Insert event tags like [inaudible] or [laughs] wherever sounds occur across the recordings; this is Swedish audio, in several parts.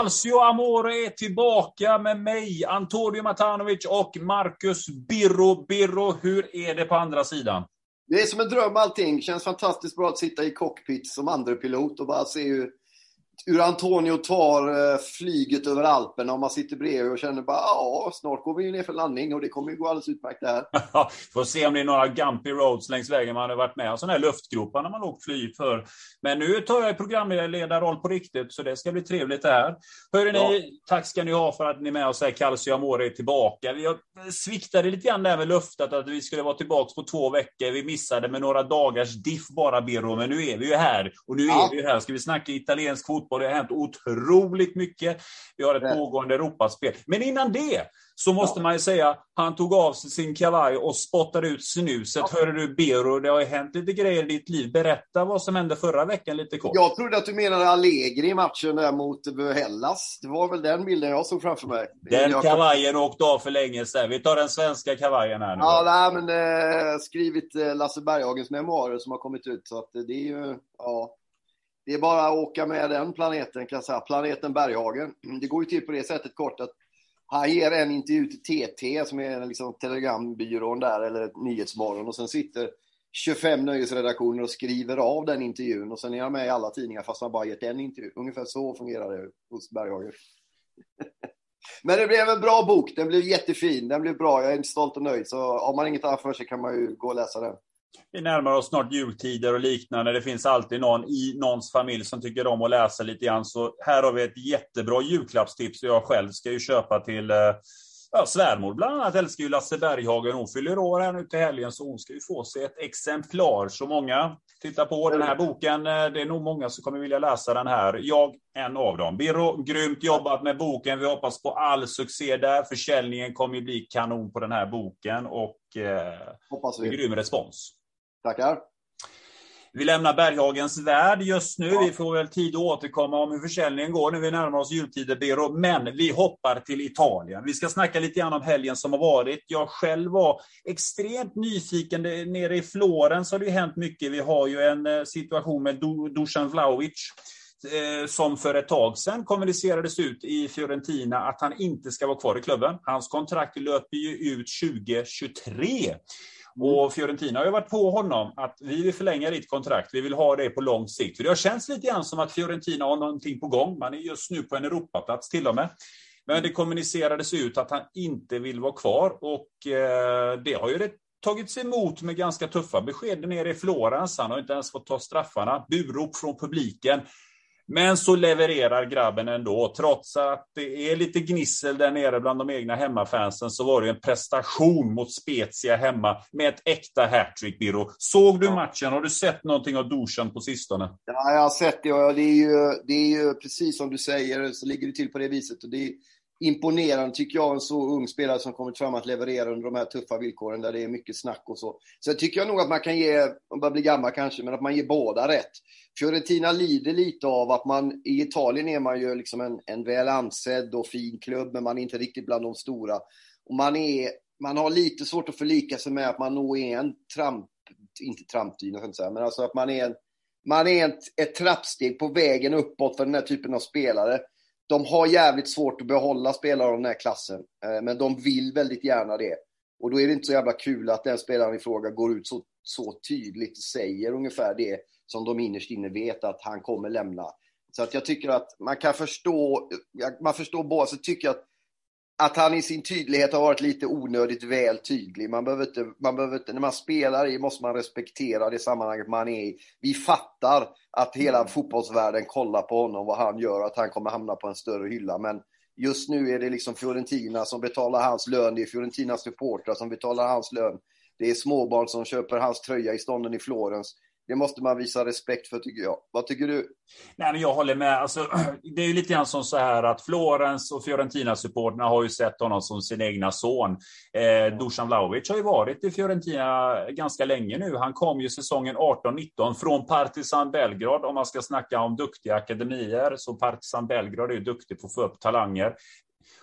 Calcio Amore är tillbaka med mig, Antonio Matanovic och Marcus Birro. Birro, hur är det på andra sidan? Det är som en dröm allting. Känns fantastiskt bra att sitta i cockpit som andra pilot och bara se hur, hur Antonio tar eh, flyget över Alperna och man sitter bredvid och känner bara ja, snart går vi ner för landning och det kommer ju gå alldeles utmärkt där. [laughs] Får se om det är några gumpy roads längs vägen man har varit med om. Sådana här luftgropar när man åkt flyg för. Men nu tar jag programledarroll på riktigt, så det ska bli trevligt det här. Hörrni, Ja. tack ska ni ha för att ni är med och säger Calcio Amore är tillbaka. Vi sviktade lite grann där med luftet att vi skulle vara tillbaka på två veckor. Vi missade med några dagars diff bara, Birro, men nu är vi ju här. Och nu Ja. är vi ju här. Ska vi snacka italiensk fotboll? Det har hänt otroligt mycket. Vi har ett pågående Europaspel. Men innan det så måste man ju säga, han tog av sig sin kavaj och spottade ut snuset. Hörde du Bero, det har ju hänt lite grejer i ditt liv. Berätta vad som hände förra veckan lite kort. Jag trodde att du menade Allegri i matchen där mot Hellas. Det var väl den bilden jag såg framför mig. Den jag... kavajen åkte av för länge sedan. Vi tar den svenska kavajen här nu. Ja, nej, men eh, skrivit eh, Lasse Berghagens memoarer som har kommit ut. Så att det är ju, ja. Det är bara att åka med den planeten kan jag säga. Planeten Berghagen. Det går ju till på det sättet kort att han ger en intervju till TT som är liksom telegrambyrån där eller Nyhetsmorgon och sen sitter 25 nöjesredaktioner och skriver av den intervjun och sen är han med i alla tidningar fast han bara gett en intervju. Ungefär så fungerar det hos Berghagen. [laughs] Men det blev en bra bok. Den blev jättefin. Den blev bra. Jag är stolt och nöjd. Så har man inget annat för sig kan man ju gå och läsa den. Vi närmar oss snart jultider och liknande. Det finns alltid någon i någons familj som tycker om att läsa lite grann. Så här har vi ett jättebra julklappstips. Jag själv ska ju köpa till eh, ja, svärmor bland annat älskar ju Lasse Berghagen. Hon fyller år här nu till helgen så hon ska ju få sig ett exemplar. Så många tittar på den här boken. Eh, Det är nog många som kommer vilja läsa den här. Jag en av dem. Birro, grymt jobbat med boken. Vi hoppas på all succé där. Försäljningen kommer ju bli kanon på den här boken och eh, Hoppas vi. grym respons. Tackar. Vi lämnar Berghagens värld just nu. Vi får väl tid att återkomma om hur försäljningen går när vi närmar oss jultider, Bero. Men vi hoppar till Italien. Vi ska snacka lite grann om helgen som har varit. Jag själv var extremt nyfiken. Nere i Florens har det ju hänt mycket. Vi har ju en eh, situation med Du- Dusan Vlahovic eh, som för ett tag sedan kommunicerades ut i Fiorentina att han inte ska vara kvar i klubben. Hans kontrakt löper ju ut 2023. Mm. Och Fiorentina har ju varit på honom att vi vill förlänga ditt kontrakt, vi vill ha det på lång sikt. För det har känts lite grann som att Fiorentina har någonting på gång. Man är just nu på en Europaplats till och med. Men det kommunicerades ut att han inte vill vara kvar och eh, det har ju det tagits emot med ganska tuffa besked nere i Florens. Han har inte ens fått ta straffarna. Burop från publiken. Men så levererar grabben ändå. Trots att det är lite gnissel där nere bland de egna hemmafansen så var det en prestation mot Spezia hemma med ett äkta hattrick, Birro. Såg du matchen? Har du sett någonting av Dusan på sistone? Ja, jag har sett det och det är, ju, det är ju precis som du säger så ligger det till på det viset. Och det imponerande tycker jag, en så ung spelare som kommit fram att leverera under de här tuffa villkoren där det är mycket snack och så. Sen tycker jag nog att man kan ge, om man bli gammal kanske, men att man ger båda rätt. Fiorentina lider lite av att man, i Italien är man ju liksom en, en väl ansedd och fin klubb, men man är inte riktigt bland de stora. Och man, är, man har lite svårt att förlika sig med att man nog är en inte trampdyn, men alltså att man är, en, man är ett, ett trappsteg på vägen uppåt för den här typen av spelare. De har jävligt svårt att behålla spelare av den här klassen, eh, men de vill väldigt gärna det. Och då är det inte så jävla kul att den spelaren i fråga går ut så, så tydligt och säger ungefär det som de innerst inne vet att han kommer lämna. Så att jag tycker att man kan förstå, man förstår båda, så tycker jag att, att han i sin tydlighet har varit lite onödigt väl tydlig. Man behöver inte, man behöver inte, när man spelar i måste man respektera det sammanhanget man är i. Vi fattar att hela fotbollsvärlden kollar på honom, vad han gör, att han kommer hamna på en större hylla. Men just nu är det liksom Fiorentina som betalar hans lön, det är Fiorentinas supportrar som betalar hans lön. Det är småbarn som köper hans tröja i stånden i Florens. Det måste man visa respekt för tycker jag. Vad tycker du? Nej, men jag håller med. Alltså, [clears throat] det är ju lite grann som så här att Florens och Fiorentina-supporterna har ju sett honom som sin egna son. Eh, Dusan Vlahovic har ju varit i Fiorentina ganska länge nu. Han kom ju säsongen 18-19 från Partizan Belgrad. Om man ska snacka om duktiga akademier så Partizan Belgrad är ju duktig på att få upp talanger.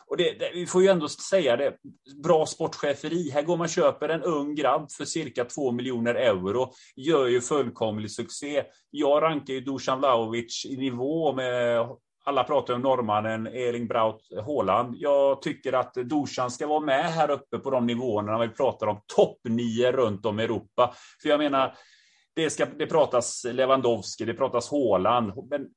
Och det, det, vi får ju ändå säga det, bra sportcheferi. Här går man och köper en ung grabb för cirka 2 miljoner euro, gör ju fullkomlig succé. Jag rankar ju Dusan Vlahovic i nivå med alla pratar om norrmannen Erling Braut Haaland. Jag tycker att Dusan ska vara med här uppe på de nivåerna när vi pratar om topp nio runt om i Europa. För jag menar, det, ska, det pratas Lewandowski, det pratas Haaland, men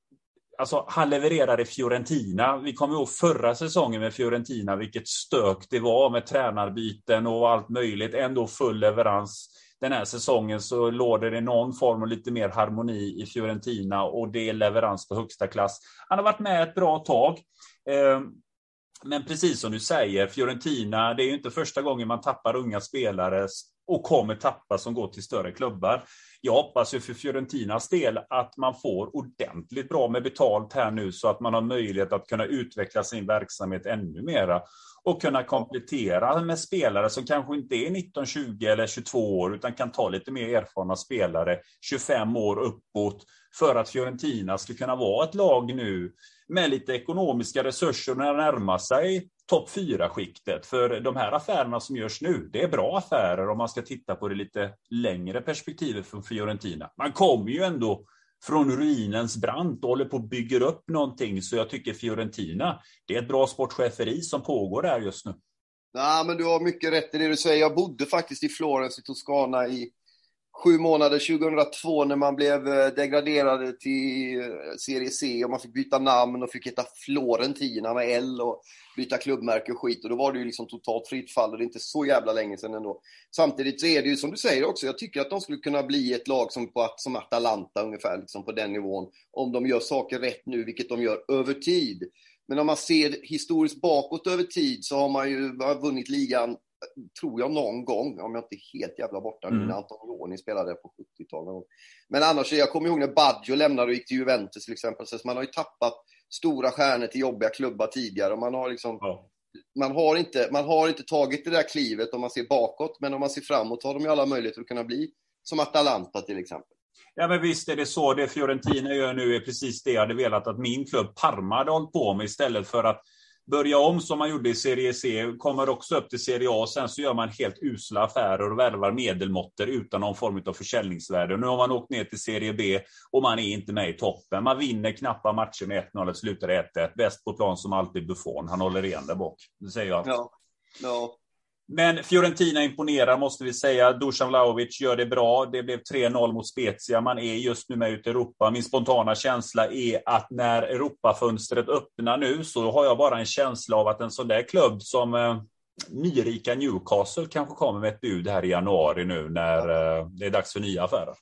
Alltså, han levererar i Fiorentina. Vi kommer ihåg förra säsongen med Fiorentina, vilket stök det var med tränarbyten och allt möjligt. Ändå full leverans. Den här säsongen så låg det någon form av lite mer harmoni i Fiorentina och det är leverans på högsta klass. Han har varit med ett bra tag. Ehm, men precis som du säger, Fiorentina, det är ju inte första gången man tappar unga spelare och kommer tappa som går till större klubbar. Jag hoppas ju för Fiorentinas del att man får ordentligt bra med betalt här nu så att man har möjlighet att kunna utveckla sin verksamhet ännu mera och kunna komplettera med spelare som kanske inte är 19, 20 eller 22 år utan kan ta lite mer erfarna spelare 25 år uppåt för att Fiorentina ska kunna vara ett lag nu med lite ekonomiska resurser när närma närmar sig topp 4-skiktet. För de här affärerna som görs nu, det är bra affärer om man ska titta på det lite längre perspektivet från Fiorentina. Man kommer ju ändå från ruinens brant och håller på att bygga upp någonting. Så jag tycker Fiorentina, det är ett bra sportcheferi som pågår där just nu. Nej, men du har mycket rätt i det du säger. Jag bodde faktiskt i Florens i Toscana i sju månader 2002 när man blev eh, degraderade till eh, Serie C och man fick byta namn och fick heta Florentina med L och byta klubbmärke och skit. Och då var det ju liksom totalt fritt fall och det är inte så jävla länge sedan ändå. Samtidigt så är det ju som du säger också, jag tycker att de skulle kunna bli ett lag som, på, som Atalanta ungefär, liksom på den nivån. Om de gör saker rätt nu, vilket de gör över tid. Men om man ser historiskt bakåt över tid så har man ju vunnit ligan tror jag någon gång, om jag inte är helt jävla borta nu, mm. när Antonioni spelade på 70-talet. Men annars, jag kommer ihåg när Baggio lämnade och gick till Juventus till exempel, så man har ju tappat stora stjärnor till jobbiga klubbar tidigare och man har liksom ja. Man har, inte, man har inte tagit det där klivet om man ser bakåt, men om man ser framåt har de ju alla möjligheter att kunna bli som Atalanta till exempel. Ja, men visst är det så. Det Fiorentina gör nu är precis det jag hade velat att min klubb Parma hade hållit på med istället för att börja om som man gjorde i Serie C, kommer också upp till Serie A. Sen så gör man helt usla affärer och värvar medelmåttor utan någon form av försäljningsvärde. Nu har man åkt ner till Serie B och man är inte med i toppen. Man vinner knappa matcher med 1-0 och slutar 1-1. Bäst på plan som alltid Buffon. Han håller igen där bak. Det säger jag. Ja. ja. Men Fiorentina imponerar måste vi säga. Dusan Vlahovic gör det bra. Det blev 3-0 mot Spezia. Man är just nu med ut i Europa. Min spontana känsla är att när Europafönstret öppnar nu så har jag bara en känsla av att en sån där klubb som eh, nyrika Newcastle kanske kommer med ett bud här i januari nu när eh, det är dags för nya affärer.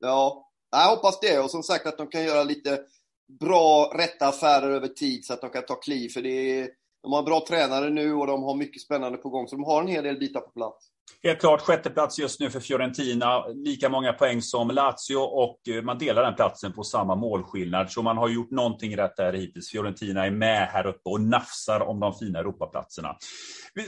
Ja, jag hoppas det. Och som sagt att de kan göra lite bra, rätta affärer över tid så att de kan ta kliv. För det är de har en bra tränare nu och de har mycket spännande på gång, så de har en hel del bitar på plats. Helt klart sjätteplats just nu för Fiorentina. Lika många poäng som Lazio och eh, man delar den platsen på samma målskillnad. Så man har gjort någonting rätt där hittills. Fiorentina är med här uppe och nafsar om de fina Europaplatserna.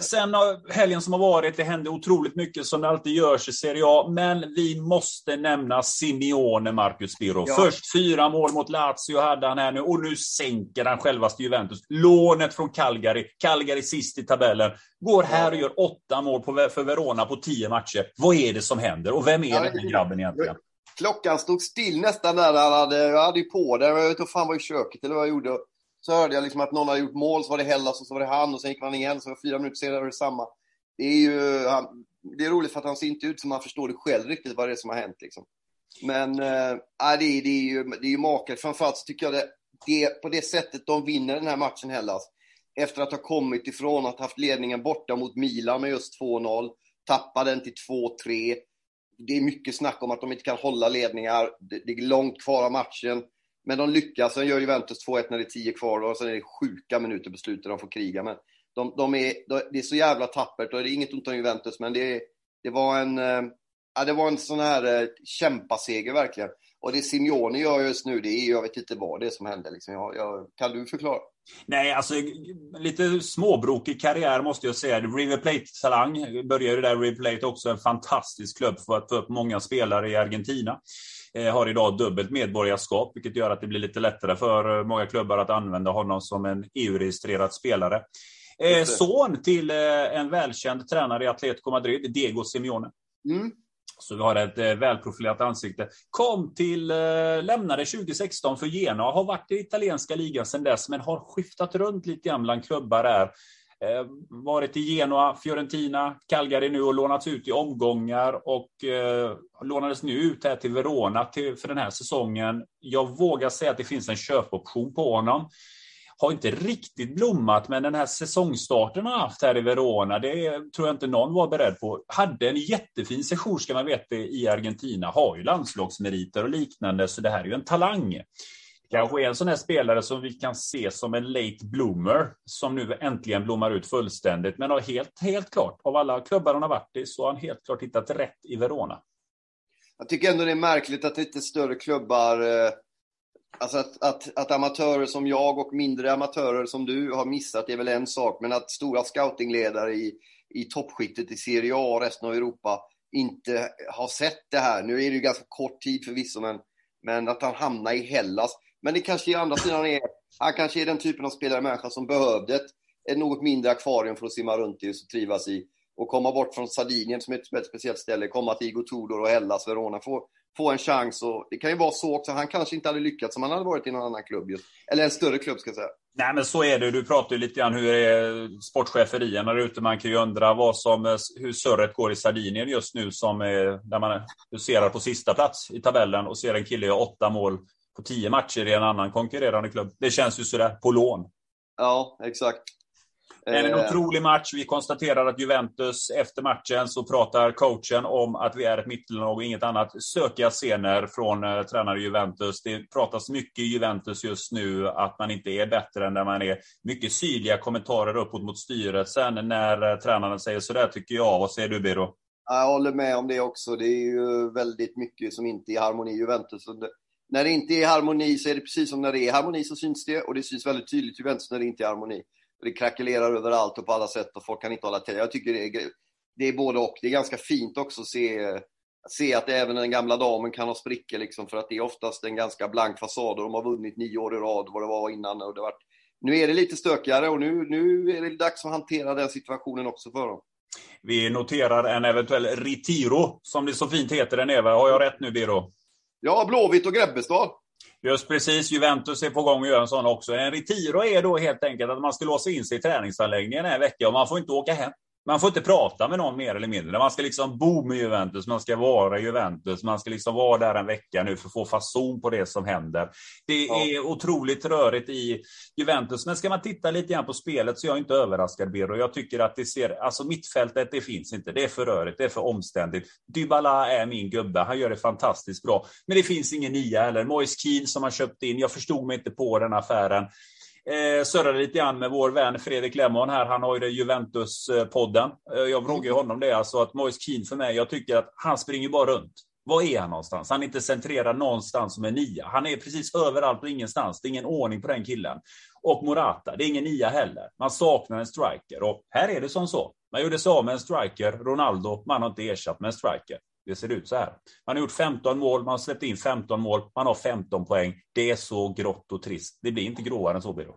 Sen helgen som har varit, det hände otroligt mycket som det alltid görs i Serie A. Men vi måste nämna Simeone, Marcus Birro. Ja. Först fyra mål mot Lazio hade han här nu och nu sänker han självaste Juventus. Lånet från Calgary. Calgary sist i tabellen. Går här och gör åtta mål på, för Verona Verona på tio matcher. Vad är det som händer? Och vem är ja, den här grabben egentligen? Klockan stod still nästan där. Han hade, jag hade ju på den. Jag vet inte fan var i köket eller vad jag gjorde. Så hörde jag liksom att någon hade gjort mål, så var det Hellas och så var det han och sen gick man igen. Så var fyra minuter senare var det samma. Det är ju han, det är roligt för att han ser inte ut som han förstår det själv riktigt vad det är som har hänt. Liksom. Men äh, det, det, är ju, det är ju makalöst. Framförallt så tycker jag det, det på det sättet de vinner den här matchen Hellas. Efter att ha kommit ifrån att ha haft ledningen borta mot Milan med just 2-0. Tappar den till 2-3. Det är mycket snack om att de inte kan hålla ledningar. Det, det är långt kvar av matchen. Men de lyckas. Sen gör Juventus 2-1 när det är 10 kvar och sen är det sjuka minuter på slutet de får kriga. Men de, de är, de, det är så jävla tappert och det är inget ont om Juventus men det, det var en eh, ja, det var en sån här eh, kämpaseger verkligen. Och det Simeone gör just nu, det är, jag vet inte vad det är som händer. Liksom. Jag, jag, kan du förklara? Nej, alltså lite småbrokig karriär måste jag säga. River Plate-talang började där. River Plate också en fantastisk klubb för att få upp många spelare i Argentina. Eh, har idag dubbelt medborgarskap, vilket gör att det blir lite lättare för eh, många klubbar att använda honom som en EU-registrerad spelare. Eh, son till eh, en välkänd tränare i Atletico Madrid, Diego Simeone. Mm. Så vi har ett eh, välprofilerat ansikte. Kom till, eh, lämnade 2016 för Genoa, har varit i italienska ligan sedan dess, men har skiftat runt lite grann bland klubbar där. Eh, varit i Genoa, Fiorentina, Calgary nu och lånats ut i omgångar och eh, lånades nu ut här till Verona till, för den här säsongen. Jag vågar säga att det finns en köpoption på honom har inte riktigt blommat, men den här säsongstarten har haft här i Verona, det tror jag inte någon var beredd på. Hade en jättefin session, ska man veta, i Argentina. Har ju landslagsmeriter och liknande, så det här är ju en talang. Kanske är en sån här spelare som vi kan se som en late bloomer, som nu äntligen blommar ut fullständigt. Men har helt, helt klart, av alla klubbar han har varit i, så har han helt klart hittat rätt i Verona. Jag tycker ändå det är märkligt att inte större klubbar eh, Alltså att, att, att, amatörer som jag och mindre amatörer som du har missat är väl en sak, men att stora scoutingledare i, i toppskiktet i Serie A och resten av Europa inte har sett det här. Nu är det ju ganska kort tid förvisso, men, men att han hamnar i Hellas. Men det kanske i andra sidan är, han kanske är den typen av spelare människa som behövde ett, ett något mindre akvarium för att simma runt i och trivas i. Och komma bort från Sardinien som är ett, speciellt ställe, komma till Igo Tudor och Hellas, Verona, få, få en chans. Och det kan ju vara så också. Han kanske inte hade lyckats om han hade varit i någon annan klubb. Just. Eller en större klubb ska jag säga. Nej, men så är det. Du pratar ju lite grann hur är sportcheferierna där ute. Man kan ju undra vad som, hur surret går i Sardinien just nu, som är, där man huserar på sista plats i tabellen och ser en kille göra åtta mål på tio matcher i en annan konkurrerande klubb. Det känns ju sådär på lån. Ja, exakt. En eh. otrolig match. Vi konstaterar att Juventus, efter matchen så pratar coachen om att vi är ett mittellag och inget annat. Sökiga scener från eh, tränare Juventus. Det pratas mycket i Juventus just nu att man inte är bättre än där man är. Mycket syrliga kommentarer uppåt mot styret. Sen när eh, tränaren säger sådär tycker jag. Vad säger du Biro? Jag håller med om det också. Det är ju väldigt mycket som inte är i harmoni i Juventus. När det inte är harmoni så är det precis som när det är harmoni så syns det. Och det syns väldigt tydligt i Juventus när det inte är i harmoni. Det krackelerar överallt och på alla sätt och folk kan inte hålla till. Jag tycker det är, det är både och. Det är ganska fint också att se, se att även den gamla damen kan ha sprickor liksom, för att det är oftast en ganska blank fasad och de har vunnit nio år i rad vad det var innan. Och det varit, nu är det lite stökigare och nu, nu är det dags att hantera den situationen också för dem. Vi noterar en eventuell retiro, som det så fint heter där nere. Har jag rätt nu, Biro? Ja, Blåvitt och Grebbestad. Just precis, Juventus är på gång att göra en sån också. En retiro är då helt enkelt att man ska låsa in sig i träningsanläggningen en vecka och man får inte åka hem. Man får inte prata med någon mer eller mindre. Man ska liksom bo med Juventus, man ska vara Juventus, man ska liksom vara där en vecka nu för att få fason på det som händer. Det ja. är otroligt rörigt i Juventus, men ska man titta lite grann på spelet så är jag inte överraskad, Birro. Jag tycker att det ser, alltså mittfältet, det finns inte. Det är för rörigt, det är för omständigt. Dybala är min gubbe, han gör det fantastiskt bra. Men det finns ingen nia heller. Moise Keane som har köpt in, jag förstod mig inte på den affären eh, surrade lite grann med vår vän Fredrik Lemmon här. Han har ju det Juventus-podden. Eh, jag frågade honom det, alltså att Moise Keane för mig, jag tycker att han springer bara runt. Var är han någonstans? Han är inte centrerad någonstans som en nia. Han är precis överallt och ingenstans. Det är ingen ordning på den killen. Och Morata, det är ingen nia heller. Man saknar en striker. Och här är det som så. Man gjorde sig av med en striker, Ronaldo. Man har inte ersatt med en striker. Det ser ut så här. Man har gjort 15 mål, man har släppt in 15 mål, man har 15 poäng. Det är så grått och trist. Det blir inte gråare än så, Biro.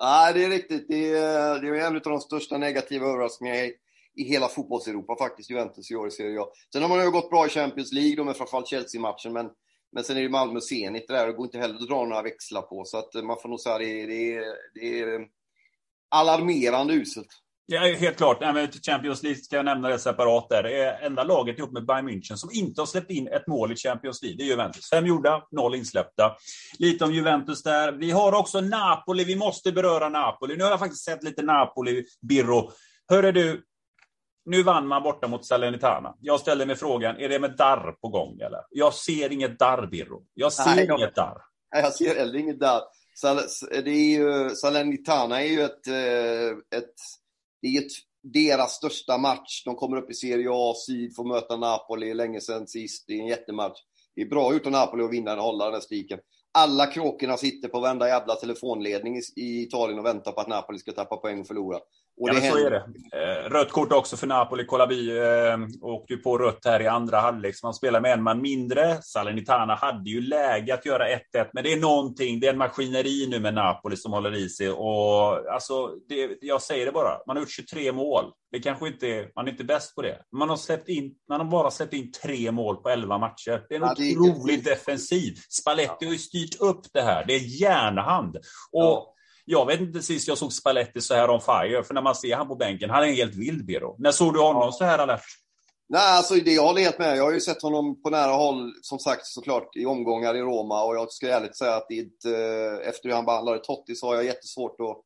Nej, det är riktigt. Det är, det är en av de största negativa överraskningarna i, i hela fotbolls-Europa faktiskt, Juventus i år i Serie A. Sen har man ju gått bra i Champions League, med framförallt Chelsea-matchen, men, men sen är det Malmö Zenit där, och det går inte heller att dra några växlar på. Så att man får nog säga det, det, det är alarmerande uselt. Ja, helt klart. Champions League ska jag nämna det separat där. Det är enda laget ihop med Bayern München som inte har släppt in ett mål i Champions League. Det är Juventus. Fem gjorda, noll insläppta. Lite om Juventus där. Vi har också Napoli. Vi måste beröra Napoli. Nu har jag faktiskt sett lite Napoli, Birro. Hörru du, nu vann man borta mot Salernitana. Jag ställer mig frågan, är det med darr på gång eller? Jag ser inget darr, Birro. Jag ser Nej, inget darr. Jag ser heller inget darr. Det är ju, Salernitana är ju ett, eh, ett det är deras största match. De kommer upp i Serie A, Syd, får möta Napoli länge sedan sist. Det är en jättematch. Det är bra gjort av Napoli att vinna och hålla den här spiken. Alla kråkorna sitter på varenda jävla telefonledning i Italien och väntar på att Napoli ska tappa poäng och förlora. Och ja, så är det. Eh, rött kort också för Napoli. Kolaby eh, åkte på rött här i andra halvlek, så man spelar med en man mindre. Salernitana hade ju läge att göra 1-1, men det är någonting, det är en maskineri nu med Napoli som håller i sig. Och, alltså, det, jag säger det bara, man har gjort 23 mål. Det kanske inte, man är inte bäst på det. Man har, släppt in, man har bara släppt in tre mål på 11 matcher. Det är en ja, otroligt defensiv. Spalletti ja. har ju styrt upp det här. Det är järnhand. Och ja jag vet inte sist jag såg Spalletti så här on fire, för när man ser han på bänken, han är en helt vild Biro. När såg du honom så här alert? Nej, alltså det jag håller helt med. Jag har ju sett honom på nära håll, som sagt, såklart i omgångar i Roma och jag ska ärligt säga att det, eh, efter hur han behandlade Totti så har jag jättesvårt att,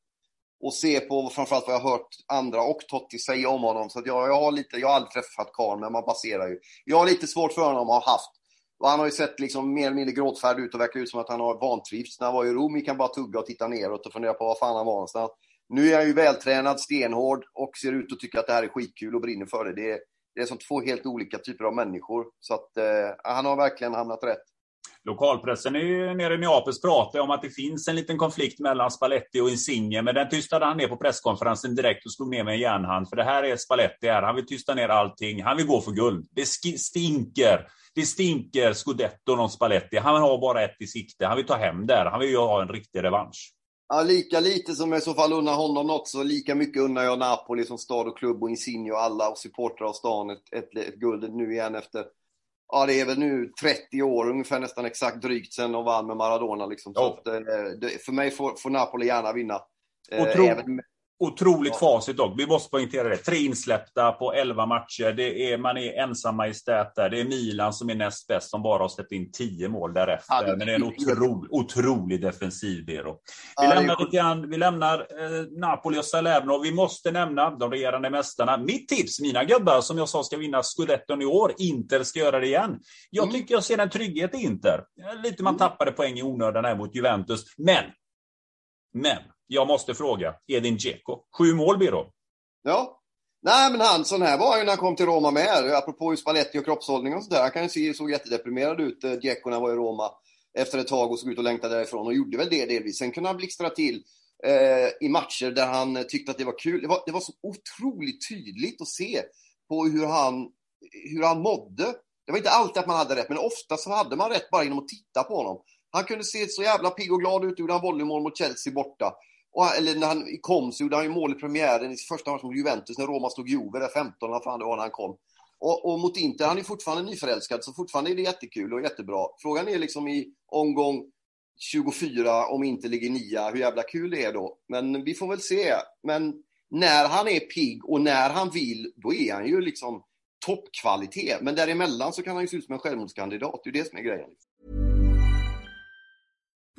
att se på framförallt vad jag har hört andra och Totti säga om honom. Så att jag, jag har lite, jag har aldrig träffat karln, men man baserar ju. Jag har lite svårt för honom har haft. Och han har ju sett liksom mer eller mindre gråtfärdig ut och verkar ut som att han har vantrivts. När han var i Rom gick han bara tugga och titta neråt och fundera på vad fan han var någonstans. Nu är han ju vältränad, stenhård och ser ut att tycka att det här är skitkul och brinner för det. Det är, det är som två helt olika typer av människor. Så att eh, han har verkligen hamnat rätt. Lokalpressen i, nere i Neapels pratar om att det finns en liten konflikt mellan Spalletti och Insigne, men den tystade han ner på presskonferensen direkt och slog ner med en järnhand. För det här är Spalletti här. Han vill tysta ner allting. Han vill gå för guld. Det stinker. Det stinker scudetto om Spalletti. Han har bara ett i sikte. Han vill ta hem där. Han vill ju ha en riktig revansch. Ja, lika lite som jag i så fall unnar honom något, så lika mycket unnar jag Napoli som stad och klubb och Insigne och alla och supportrar av stan ett, ett, ett guld nu igen efter ja, det är väl nu 30 år ungefär nästan exakt drygt sen de vann med Maradona. Liksom. Så att, eh, för mig får, får, Napoli gärna vinna. Eh, Otro, även, Otroligt ja. facit dock. Vi måste poängtera det. Tre insläppta på 11 matcher. Det är, man är ensam majestät där. Det är Milan som är näst bäst, som bara har släppt in 10 mål därefter. Ja, det, Men det är en otro, otrolig defensiv, Bero. Vi, ja, lämnar, lite grann, vi lämnar eh, Napoli och Salerno. Vi måste nämna de regerande mästarna. Mitt tips, mina gubbar, som jag sa ska vinna scudetton i år. Inter ska göra det igen. Jag mm. tycker jag ser en trygghet i Inter. Lite man mm. tappade poäng i onödan här mot Juventus. Men, men jag måste fråga, Edin Dzeko. Sju mål blir det. Ja. Nej, men han, sån här var han ju när han kom till Roma med. Apropå Spalletti och kroppshållning och sådär. Han kan ju se, såg jättedeprimerad ut, eh, Dzeko, när han var i Roma. Efter ett tag och såg ut att längta därifrån och gjorde väl det delvis. Sen kunde han blixtra till eh, i matcher där han eh, tyckte att det var kul. Det var, det var så otroligt tydligt att se på hur han, hur han mådde. Det var inte alltid att man hade rätt, men ofta så hade man rätt bara genom att titta på honom. Han kunde se så jävla pigg och glad ut, gjorde han volleymål mot Chelsea borta. Och, eller när han kom så gjorde han ju mål i premiären i första matchen mot Juventus när Roma stod Juve där 15 eller fan det var när han kom. Och, och mot Inter, han är fortfarande nyförälskad så fortfarande är det jättekul och jättebra. Frågan är liksom i omgång 24 om inte ligger nia, hur jävla kul det är då. Men vi får väl se. Men när han är pigg och när han vill, då är han ju liksom toppkvalitet. Men däremellan så kan han ju se ut som en självmordskandidat. Det är det som är grejen.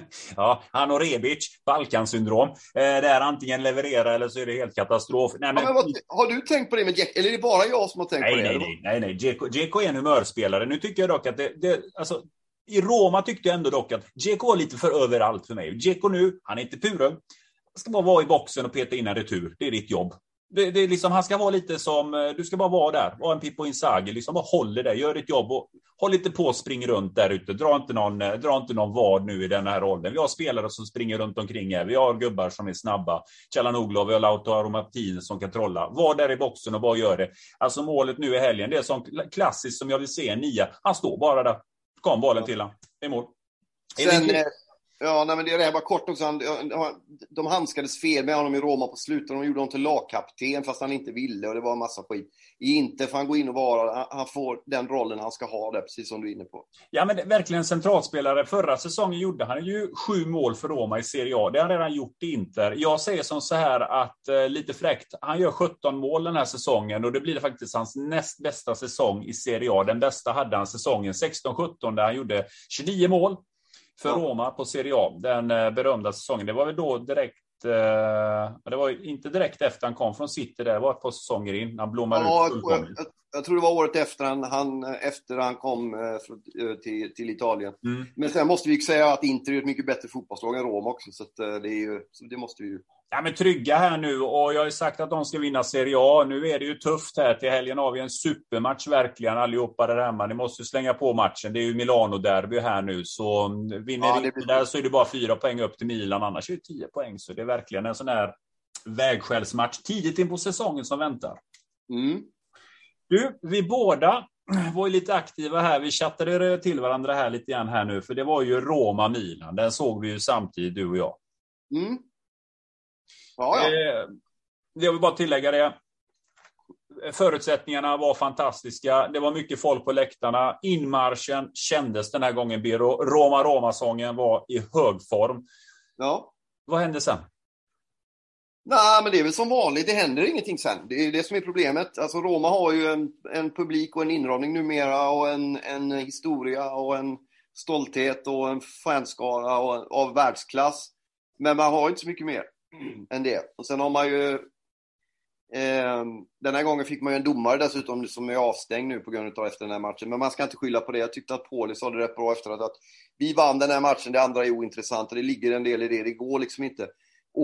[laughs] ja, han och Rebic, Balkansyndrom. Eh, det är antingen leverera eller så är det helt katastrof. Nej, men... Ja, men vad, har du tänkt på det med Jack? Eller är det bara jag som har tänkt nej, på det? Nej, nej, nej. Dzeko är en humörspelare. Nu tycker jag dock att det, det alltså, i Roma tyckte jag ändå dock att Dzeko var lite för överallt för mig. Dzeko nu, han är inte. Han ska bara vara i boxen och peta in en retur. Det är ditt jobb. Det, det är liksom, han ska vara lite som, eh, du ska bara vara där, vara en Pippo Inzaghi, liksom bara håller det, gör ditt jobb och håll inte på och spring runt där ute. Dra inte, någon, eh, dra inte någon vad nu i den här åldern. Vi har spelare som springer runt omkring här. Vi har gubbar som är snabba. Chalanoglu, vi har Lautaro Martinez som kan trolla. Var där i boxen och bara gör det. Alltså målet nu i helgen, det är som klassiskt som jag vill se en nia. Han står bara där. Kom bollen till honom. Det är mål. Sen, Ja, nej, men det är det här bara kort också. Han, de handskades fel med honom i Roma på slutet. De gjorde honom till lagkapten fast han inte ville och det var en massa skit. I inte får han gå in och vara, han får den rollen han ska ha där, precis som du är inne på. Ja, men det, verkligen centralspelare. Förra säsongen gjorde han ju sju mål för Roma i Serie A. Det har han redan gjort i Inter. Jag säger som så här att, eh, lite fräckt, han gör 17 mål den här säsongen och det blir faktiskt hans näst bästa säsong i Serie A. Den bästa hade han säsongen 16-17 där han gjorde 29 mål för. Roma på Serie A, den eh, berömda säsongen. Det var väl då direkt eh, det var inte direkt efter han kom från City, det var ett par säsonger in. Han blommade ja, ut fullkomligt. Jag, jag, tror det var året efter han, han, efter han kom eh, till, till Italien. Mm. Men sen måste vi säga att Inter är ett mycket bättre fotbollslag än Roma också, så det, är ju, så det måste vi ju Ja, men trygga här nu och jag har ju sagt att de ska vinna Serie A. Nu är det ju tufft här. Till helgen har vi en supermatch verkligen allihopa där hemma. Ni måste slänga på matchen. Det är ju Milano-derby här nu. Så vinner ja, blir... där så är det bara fyra poäng upp till Milan. Annars är det tio poäng. Så det är verkligen en sån här vägskällsmatch tidigt in på säsongen som väntar. Mm. Du, vi båda [clears throat] var ju lite aktiva här. Vi chattade till varandra här lite grann här nu. För det var ju Roma-Milan. Den såg vi ju samtidigt, du och jag. Mm. Ja, ja. Eh, jag vill bara tillägga det. Förutsättningarna var fantastiska. Det var mycket folk på läktarna. Inmarschen kändes den här gången, Biro. Roma Roma-sången var i hög form. Ja. Vad hände sen? Nej, men det är väl som vanligt. Det händer ingenting sen. Det är det som är problemet. Alltså Roma har ju en, en publik och en inramning numera och en, en historia och en stolthet och en fanskara och, av världsklass. Men man har inte så mycket mer än det. Och sen har man ju eh, den här gången fick man ju en domare dessutom som är avstängd nu på grund av efter den här matchen. Men man ska inte skylla på det. Jag tyckte att Pauli sa det rätt bra efteråt att vi vann den här matchen, det andra är ointressant och det ligger en del i det. Det går liksom inte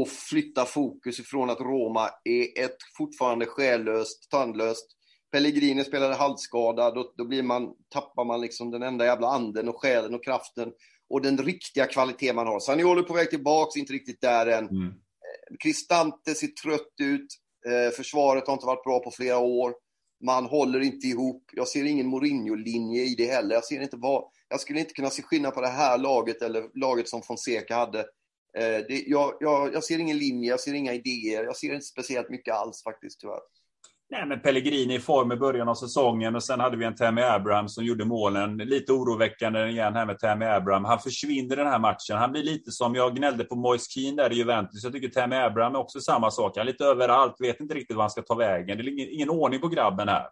att flytta fokus ifrån att Roma är ett fortfarande själlöst, tandlöst Pellegrini spelade halvskadad, då, då blir man, tappar man liksom den enda jävla anden och själen och kraften och den riktiga kvalitet man har. Saniolo på väg tillbaks, inte riktigt där än. Mm. Cristante ser trött ut. Eh, försvaret har inte varit bra på flera år. Man håller inte ihop. Jag ser ingen Mourinho-linje i det heller. Jag, ser inte vad, jag skulle inte kunna se skillnad på det här laget eller laget som Fonseca hade. Eh, det, jag, jag, jag ser ingen linje, jag ser inga idéer. Jag ser inte speciellt mycket alls faktiskt, tyvärr. Nej, men Pellegrini i form i början av säsongen och sen hade vi en Tammy Abraham som gjorde målen. Lite oroväckande igen här med Tammy Abraham. Han försvinner i den här matchen. Han blir lite som, jag gnällde på Moise Keane där i Juventus. Jag tycker Tammy Abraham är också samma sak. Han är lite överallt, vet inte riktigt vad han ska ta vägen. Det är ingen, ingen ordning på grabben här.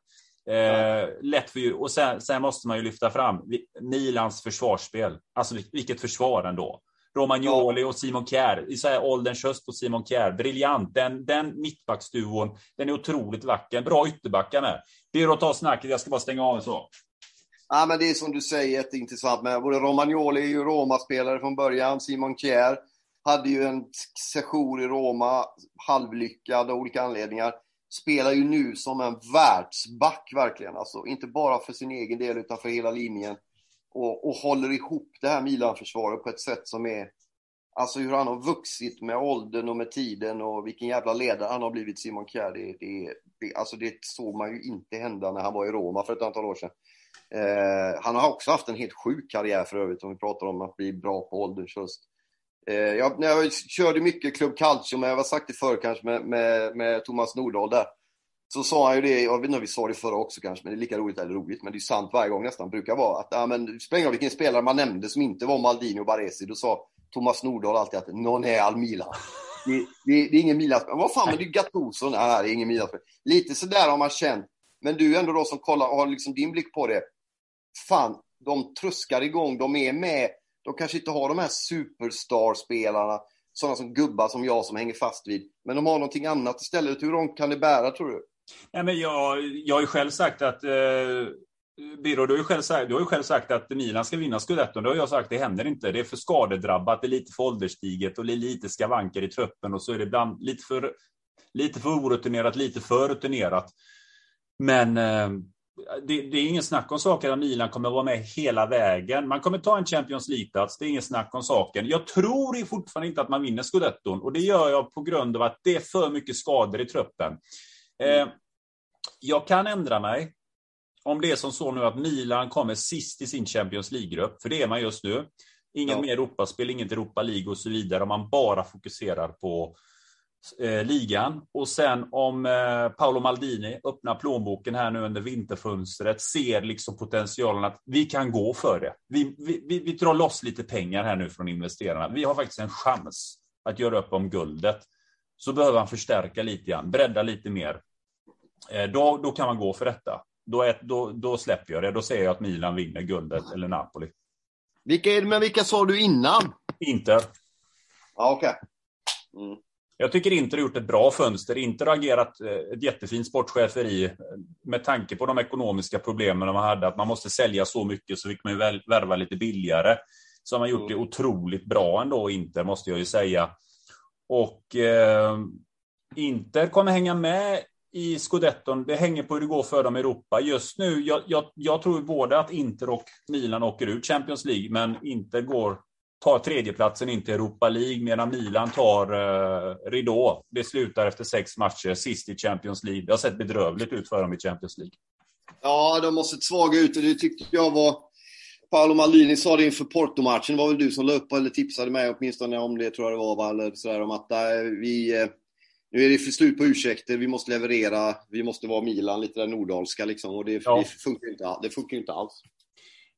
Eh, lätt för, och sen, sen måste man ju lyfta fram Milans försvarsspel. Alltså vilket försvar ändå. Romagnoli och Simon Kjär. I så här ålderns höst på Simon Kjär. Briljant. Den, den mittbacksduon, den är otroligt vacker. Bra ytterbackar med. Byrå ta snacket. Jag ska bara stänga av så. Ja, men det är som du säger jätteintressant med. Både Romagnoli är ju Roma-spelare från början. Simon Kjär hade ju en session i Roma, halvlyckad av olika anledningar. Spelar ju nu som en världsback verkligen. Alltså, inte bara för sin egen del utan för hela linjen och, och håller ihop det här Milan-försvaret på ett sätt som är Alltså hur han har vuxit med åldern och med tiden och vilken jävla ledare han har blivit, Simon Kjär. Det, det, det, alltså det såg man ju inte hända när han var i Roma för ett antal år sedan. Eh, han har också haft en helt sjuk karriär för övrigt, om vi pratar om att bli bra på ålderns höst. Eh, jag, jag körde mycket Club Calcio, men jag har sagt det förr kanske med, med, med Thomas Nordahl där. Så sa han ju det, jag vet inte om vi sa det förra också kanske, men det är lika roligt eller roligt, men det är sant varje gång nästan, brukar vara att, ja men spelar vilken spelare man nämnde som inte var Maldini och Baresi, då sa Thomas Nordahl alltid att någon är Al Milan. Det, det, det är ingen milan Vad fan, men det är Gattuso. Nej, det är ingen milan Lite sådär har man känt. Men du ändå då som kollar och har liksom din blick på det. Fan, de truskar igång, de är med. De kanske inte har de här superstar-spelarna, sådana som gubbar som jag som hänger fast vid. Men de har någonting annat istället. Hur långt kan det bära, tror du? Nej, men jag, jag har ju själv sagt att eh, Biro, du har, ju själv sagt, du har ju själv sagt att Milan ska vinna scudetton. Det har jag sagt, det händer inte. Det är för skadedrabbat, det är lite för ålderstiget och det är lite skavanker i truppen och så är det ibland lite för, lite för orutinerat, lite för rutinerat. Men eh, det, det, är ingen snack om saken att Milan kommer vara med hela vägen. Man kommer ta en Champions League-plats, det är ingen snack om saken. Jag tror fortfarande inte att man vinner scudetton och det gör jag på grund av att det är för mycket skador i truppen. Eh, jag kan ändra mig om det är som så nu att Milan kommer sist i sin Champions League-grupp, för det är man just nu. Ingen ja. mer Europaspel, inget Europa League och så vidare, om man bara fokuserar på eh, ligan. Och sen om eh, Paolo Maldini öppnar plånboken här nu under vinterfönstret, ser liksom potentialen att vi kan gå för det. Vi, vi, vi, vi drar loss lite pengar här nu från investerarna. Vi har faktiskt en chans att göra upp om guldet. Så behöver han förstärka lite grann, bredda lite mer. Eh, då, då kan man gå för detta då, är, då, då släpper jag det. Då säger jag att Milan vinner guldet eller Napoli. Vilka är men vilka sa du innan? Inter. Ja, okej. Okay. Mm. Jag tycker Inter har gjort ett bra fönster. Inter har agerat eh, ett jättefint sportcheferi eh, med tanke på de ekonomiska problemen de hade. Att man måste sälja så mycket så fick man ju värva lite billigare. Så har man gjort mm. det otroligt bra ändå, Inter, måste jag ju säga. Och eh, Inter kommer hänga med i scudetton. Det hänger på hur det går för dem i Europa. Just nu, jag, jag, jag tror både att Inter och Milan åker ut Champions League, men Inter går, tar tredjeplatsen in till Europa League, medan Milan tar eh, ridå. Det slutar efter sex matcher, sist i Champions League. Det har sett bedrövligt ut för dem i Champions League. Ja, de har sett svaga ut och det tyckte jag var... Paolo Maldini sa det inför Porto-matchen, det var väl du som la upp eller tipsade mig åtminstone om det, tror jag det var, eller sådär, om att äh, vi eh, nu är det för slut på ursäkter, vi måste leverera, vi måste vara Milan, lite där nordalska liksom. Och det, ja. det, funkar inte, det funkar inte alls.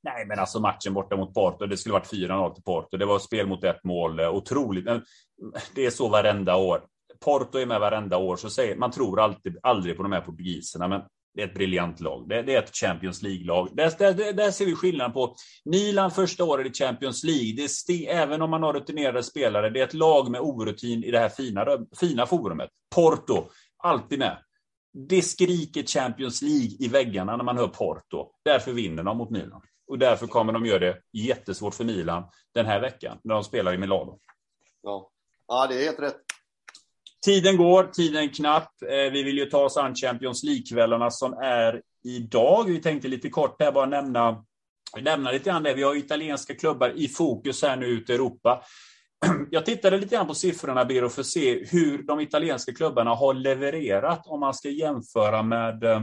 Nej, men alltså matchen borta mot Porto, det skulle varit 4-0 till Porto. Det var spel mot ett mål, otroligt. Det är så varenda år. Porto är med varenda år, så säger man tror alltid, aldrig på de här portugiserna, men det är ett briljant lag. Det, det är ett Champions League-lag. Där, där, där, ser vi skillnaden på Milan första året i Champions League. Det sti, även om man har rutinerade spelare, det är ett lag med orutin i det här fina, fina forumet. Porto, alltid med. Det skriker Champions League i väggarna när man hör Porto. Därför vinner de mot Milan. Och därför kommer de göra det jättesvårt för Milan den här veckan, när de spelar i Milano. Ja, ja det är helt rätt. Tiden går, tiden är knapp. Eh, vi vill ju ta oss an Champions League-kvällarna som är idag. Vi tänkte lite kort här bara nämna, nämna lite grann det. Vi har italienska klubbar i fokus här nu ute i Europa. [clears throat] Jag tittade lite grann på siffrorna, Biro, för att se hur de italienska klubbarna har levererat om man ska jämföra med eh,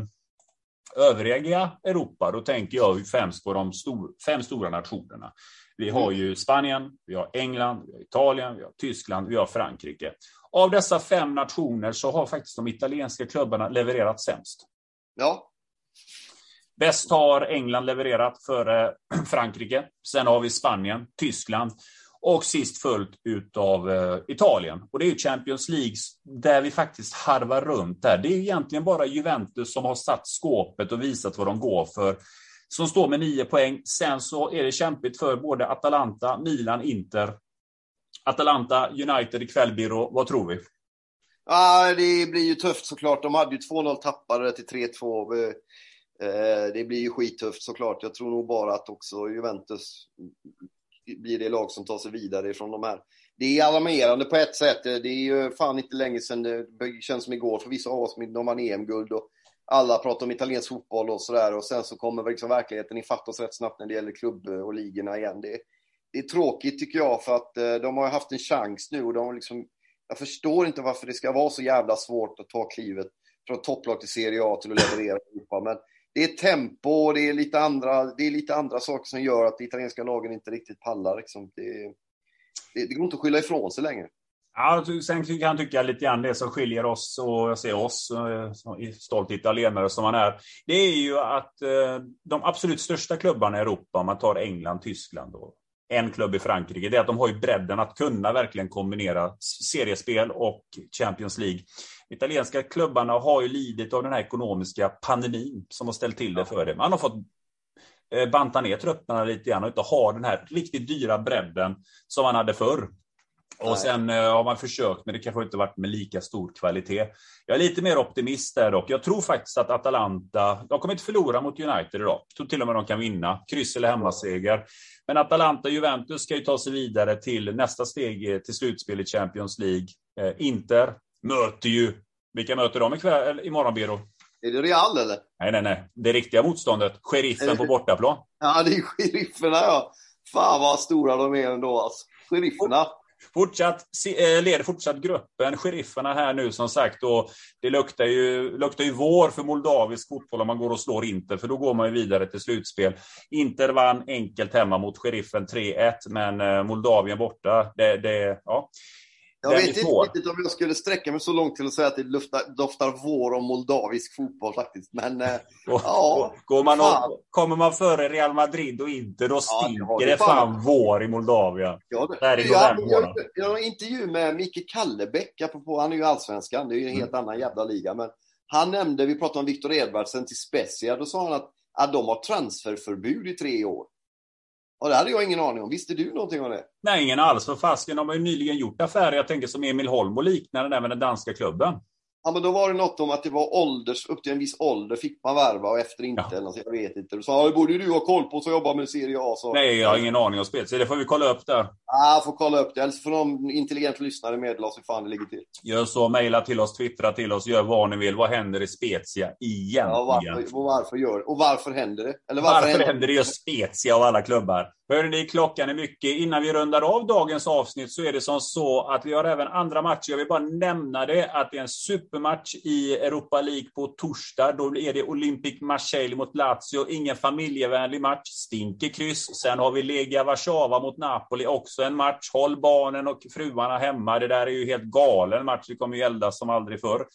övriga Europa. Då tänker jag främst på de stor, fem stora nationerna. Vi har ju Spanien, vi har England, vi har Italien, vi har Tyskland, vi har Frankrike. Av dessa fem nationer så har faktiskt de italienska klubbarna levererat sämst. Ja. Bäst har England levererat före [clears throat] Frankrike. Sen har vi Spanien, Tyskland och sist följt utav eh, Italien. Och det är ju Champions League där vi faktiskt harvar runt där. Det är egentligen bara Juventus som har satt skåpet och visat vad de går för. Som står med nio poäng. Sen så är det kämpigt för både Atalanta, Milan, Inter Atalanta, United ikväll, Biro. Vad tror vi? Ja, det blir ju tufft såklart. De hade ju 2-0 tappade till 3-2. Eh, det blir ju skittufft såklart. Jag tror nog bara att också Juventus blir det lag som tar sig vidare ifrån de här. Det är alarmerande på ett sätt. Det är ju fan inte länge sedan, det känns som igår för vissa av oss, de vann EM-guld och alla pratar om italiensk fotboll och sådär och sen så kommer liksom verkligheten ifatt oss rätt snabbt när det gäller klubb och ligorna igen. Det, det är tråkigt tycker jag för att eh, de har haft en chans nu och de har liksom, jag förstår inte varför det ska vara så jävla svårt att ta klivet från topplag till Serie A till att leverera Europa. Men det är tempo och det är lite andra, det är lite andra saker som gör att de italienska lagen inte riktigt pallar. Liksom. Det, det, det går inte att skylla ifrån sig längre. Ja, sen kan jag tycka lite grann det som skiljer oss och jag ser oss, eh, stolt italienare som man är, det är ju att eh, de absolut största klubbarna i Europa, om man tar England, Tyskland och en klubb i Frankrike, det är att de har ju bredden att kunna verkligen kombinera seriespel och Champions League. Italienska klubbarna har ju lidit av den här ekonomiska pandemin som har ställt till det för det. Man har fått eh, banta ner trupperna lite grann och inte ha den här riktigt dyra bredden som man hade förr. Och sen uh, har man försökt, men det kanske inte varit med lika stor kvalitet. Jag är lite mer optimist där dock. Jag tror faktiskt att Atalanta, de kommer inte förlora mot United idag. Jag tror till och med de kan vinna. Kryss eller hemmaseger. Men Atalanta och Juventus ska ju ta sig vidare till nästa steg eh, till slutspel i Champions League. Uh, Inter möter ju, vilka möter de ikväll, imorgon Biro? Är det Real eller? Nej, nej, nej. Det riktiga motståndet. Sheriffen på bortaplan. Ja, det är sherifferna ja. Fan vad stora de är ändå alltså. Sherifferna. Fortsatt, eh, leder fortsatt gruppen, sherifferna här nu som sagt. Och det luktar ju, luktar ju vår för moldavisk fotboll om man går och slår Inter, för då går man ju vidare till slutspel. Inter vann enkelt hemma mot sheriffen 3-1, men eh, Moldavien borta, det, det ja. Jag vet inte riktigt om jag skulle sträcka mig så långt till att säga att det luftar, doftar vår om moldavisk fotboll faktiskt. Men eh, [laughs] och, ja, går man och, kommer man före Real Madrid och inte, då stinker ja, det, det fan, fan vår i Moldavien. Ja, det, Där jag, jag, jag har en intervju med Micke Kallebäck, apropå, han är ju allsvenskan, det är ju en helt mm. annan jävla liga. Men han nämnde, vi pratade om Viktor Edvardsen till Spezia, då sa han att, att de har transferförbud i tre år. Och det hade jag ingen aning om. Visste du någonting om det? Nej, ingen alls. För fasken, de har ju nyligen gjort affärer, jag tänker som Emil Holm och liknande där med den danska klubben. Ja, men då var det något om att det var ålders, upp till en viss ålder fick man värva och efter inte. Ja. Eller jag vet inte. Då sa det borde du ha koll på så jobbar med Serie A. Så. Nej, jag har ingen aning om spelet. Så det får vi kolla upp där. Ja, får kolla upp det. Eller så får de intelligent lyssnare meddela oss hur fan det ligger till. Gör så. Mejla till oss, twittra till oss, gör vad ni vill. Vad händer i Spezia igen? Ja, varför, och varför gör Och varför händer det? Eller varför, varför händer, händer det just Spezia av alla klubbar? Hörrni, klockan är mycket. Innan vi rundar av dagens avsnitt så är det som så att vi har även andra matcher. Jag vill bara nämna det att det är en supermatch i Europa League på torsdag. Då är det Olympic Marseille mot Lazio. Ingen familjevänlig match. Stinker kryss. Sen har vi Legia Warszawa mot Napoli. Också en match. Håll barnen och fruarna hemma. Det där är ju helt galen match. Det kommer ju eldas som aldrig förr.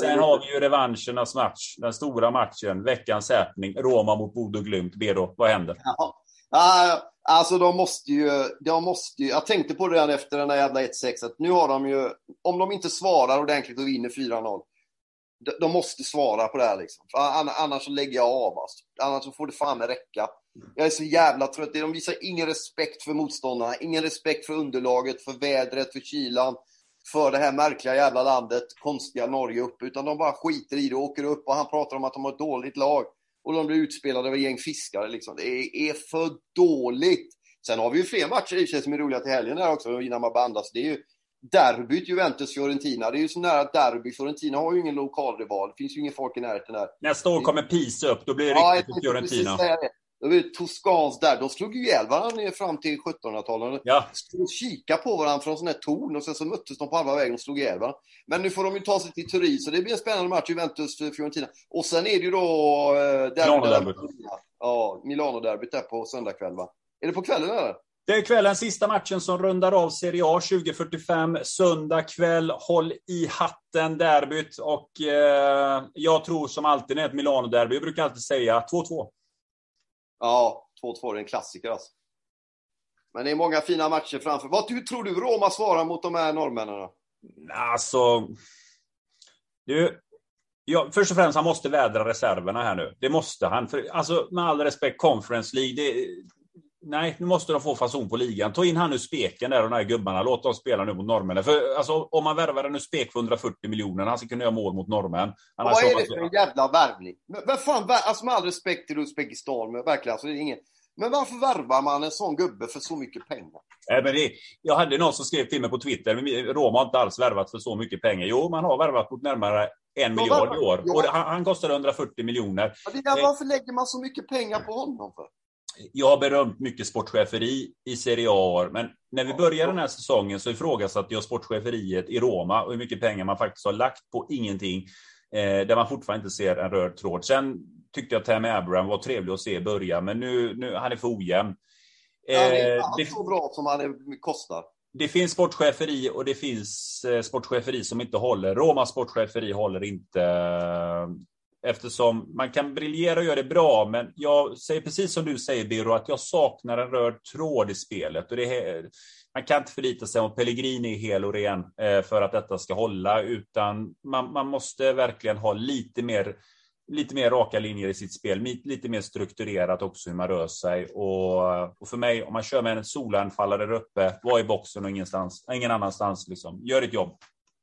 Sen har vi ju revanschernas match. Den stora matchen. Veckans häpning. Roma mot Bodo Glimt. Bedo, vad händer? Ja. Alltså de måste ju, de måste ju, jag tänkte på det redan efter den där jävla 1-6 att nu har de ju, om de inte svarar ordentligt och vinner 4-0, de, de, måste svara på det här liksom. Annars så lägger jag av alltså. Annars så får det fan räcka. Jag är så jävla trött. De visar ingen respekt för motståndarna, ingen respekt för underlaget, för vädret, för kylan, för det här märkliga jävla landet, konstiga Norge uppe, utan de bara skiter i det och åker upp och han pratar om att de har ett dåligt lag och de blir utspelade av ett gäng fiskare. Liksom. Det är för dåligt. Sen har vi ju fler matcher i sig som är roliga till helgen här också innan man bandas. Det är ju derbyt Juventus-Fiorentina. Det är ju så nära derby. Fiorentina har ju ingen lokalrival. Det finns ju ingen folk i närheten här. Nästa år kommer Pisa upp. Då blir det ja, riktigt för Fiorentina. Det var Toscans där. De slog ju ihjäl varandra fram till 1700-talet. Ja. Stod och kikade på varandra från sån här torn och sen så möttes de på halva vägen och slog ihjäl varandra. Men nu får de ju ta sig till Turin, så det blir en spännande match, Juventus-Fiorentina. Och sen är det ju då... Eh, Milano-derbyt. Ja, Milano-derbyt där på söndag kväll, va? Är det på kvällen eller? Det är kvällens sista matchen som rundar av Serie A 2045. Söndag kväll. Håll i hatten derbyt. Och eh, jag tror som alltid när det är ett Milano-derby, jag brukar alltid säga 2-2. Ja, 2-2 är en klassiker alltså. Men det är många fina matcher framför. Vad tror du Roma svarar mot de här norrmännen? Alltså... Du, ja, först och främst, han måste vädra reserverna här nu. Det måste han. För, alltså, med all respekt, Conference League, det, Nej, nu måste de få fason på ligan. Ta in han ur speken där och de här gubbarna. Låt dem spela nu mot norrmännen. För alltså, om man värvar en ur spek för 140 miljoner, han ska kunna göra mål mot norrmän. Vad är det för en jävla värvning? Men, fan, alltså med all respekt till Uzbekistan, men verkligen, alltså, det är ingen... Men varför värvar man en sån gubbe för så mycket pengar? Äh, men det, jag hade någon som skrev till mig på Twitter, men Roma har inte alls värvat för så mycket pengar. Jo, man har värvat mot närmare en miljard i år. Ja. Och han, han kostade 140 miljoner. Ja, det där, varför lägger man så mycket pengar på honom för? Jag har berömt mycket sportcheferi i Serie A, men när vi började den här säsongen så ifrågasatte jag sportcheferiet i Roma och hur mycket pengar man faktiskt har lagt på ingenting, eh, där man fortfarande inte ser en röd tråd. Sen tyckte jag Tammy Abraham var trevlig att se i början, men nu, nu han är för ojämn. Eh, han är inte så bra som han kostar. Det finns sportcheferi och det finns eh, sportcheferi som inte håller. Romas sportcheferi håller inte Eftersom man kan briljera och göra det bra, men jag säger precis som du säger Biro, att jag saknar en röd tråd i spelet. Och det är, man kan inte förlita sig om Pellegrini är hel och ren eh, för att detta ska hålla, utan man, man måste verkligen ha lite mer lite mer raka linjer i sitt spel, lite mer strukturerat också hur man rör sig. Och, och för mig, om man kör med en solanfallare där uppe, var i boxen och ingenstans, ingen annanstans. Liksom. Gör ditt jobb.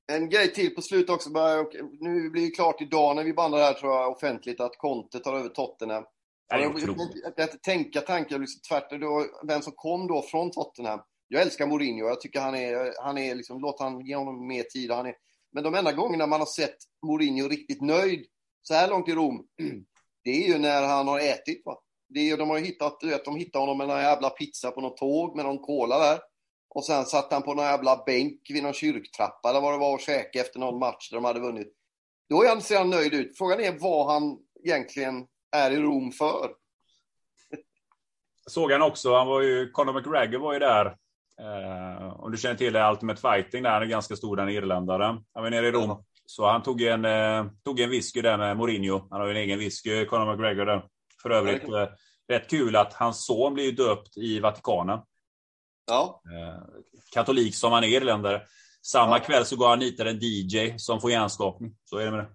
En grej till på slutet också. Bara, nu blir det klart idag när vi bandar här tror jag offentligt att Conte tar över Tottenham. Jag, jag tänka tankar liksom tvärt då, vem som kom då från Tottenham. Jag älskar Mourinho. Jag tycker han är, han är liksom, låt han ge honom mer tid. Han är, men de enda gångerna man har sett Mourinho riktigt nöjd så här långt i Rom, [clears throat] det är ju när han har ätit. Va? Det är de har hittat, du vet, de hittade honom med någon jävla pizza på något tåg med någon cola där. Och sen satt han på någon jävla bänk vid någon kyrktrappa eller vad det var och käkade efter någon match där de hade vunnit. Då ser han nöjd ut. Frågan är vad han egentligen är i Rom för. Såg han också, han var ju, Conor McGregor var ju där. Eh, om du känner till det, Ultimate Fighting där, han är ganska stor den irländaren. Han var nere i Rom. Så han tog en, eh, tog en whisky där med Mourinho. Han har ju en egen whisky, Conor McGregor där. För övrigt, eh, rätt kul att hans son blir döpt i Vatikanen. Ja. Eh, katolik som han är irländare. Samma ja. kväll så går han hit en DJ som får hjärnskakning. Så är det med det.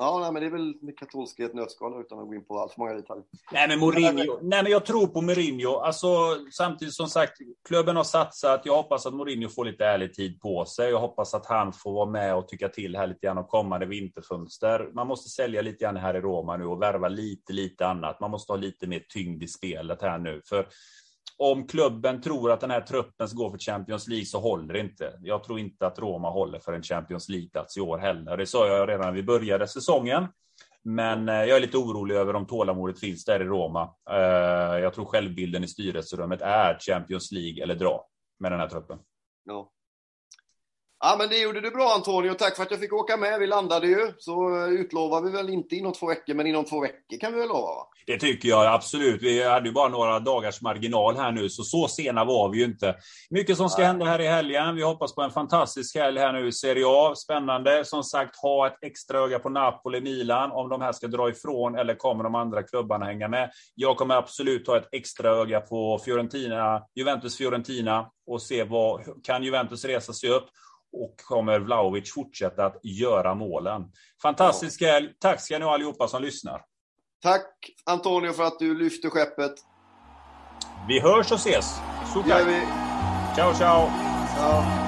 Ja, nej, men det är väl med katolska i ett nötskal utan att gå in på allt för många detaljer. Nej, men Mourinho. Nej, men jag tror på Mourinho. Alltså, samtidigt som sagt, klubben har satsat. Jag hoppas att Mourinho får lite ärlig tid på sig. Jag hoppas att han får vara med och tycka till här lite grann om kommande vinterfönster. Man måste sälja lite grann här i Roma nu och värva lite, lite annat. Man måste ha lite mer tyngd i spelet här nu. För om klubben tror att den här truppen ska gå för Champions League så håller det inte. Jag tror inte att Roma håller för en Champions League-plats i år heller. Det sa jag redan när vi började säsongen. Men eh, jag är lite orolig över om tålamodet finns där i Roma. Eh, jag tror självbilden i styrelserummet är Champions League eller dra med den här truppen. Ja. Ja, men det gjorde du bra Antonio. Tack för att jag fick åka med. Vi landade ju. Så eh, utlovar vi väl inte inom två veckor, men inom två veckor kan vi väl lova? Va? Det tycker jag absolut. Vi hade ju bara några dagars marginal här nu, så så sena var vi ju inte. Mycket som ska hända här i helgen. Vi hoppas på en fantastisk helg här nu i Serie A. Spännande. Som sagt, ha ett extra öga på Napoli, Milan, om de här ska dra ifrån eller kommer de andra klubbarna hänga med. Jag kommer absolut ha ett extra öga på Fiorentina, Juventus-Fiorentina och se vad kan Juventus resa sig upp och kommer Vlahovic fortsätta att göra målen. Fantastisk helg. Tack ska ni ha allihopa som lyssnar. Tack Antonio för att du lyfter skeppet. Vi hörs och ses. Så tack. Ciao, ciao. ciao.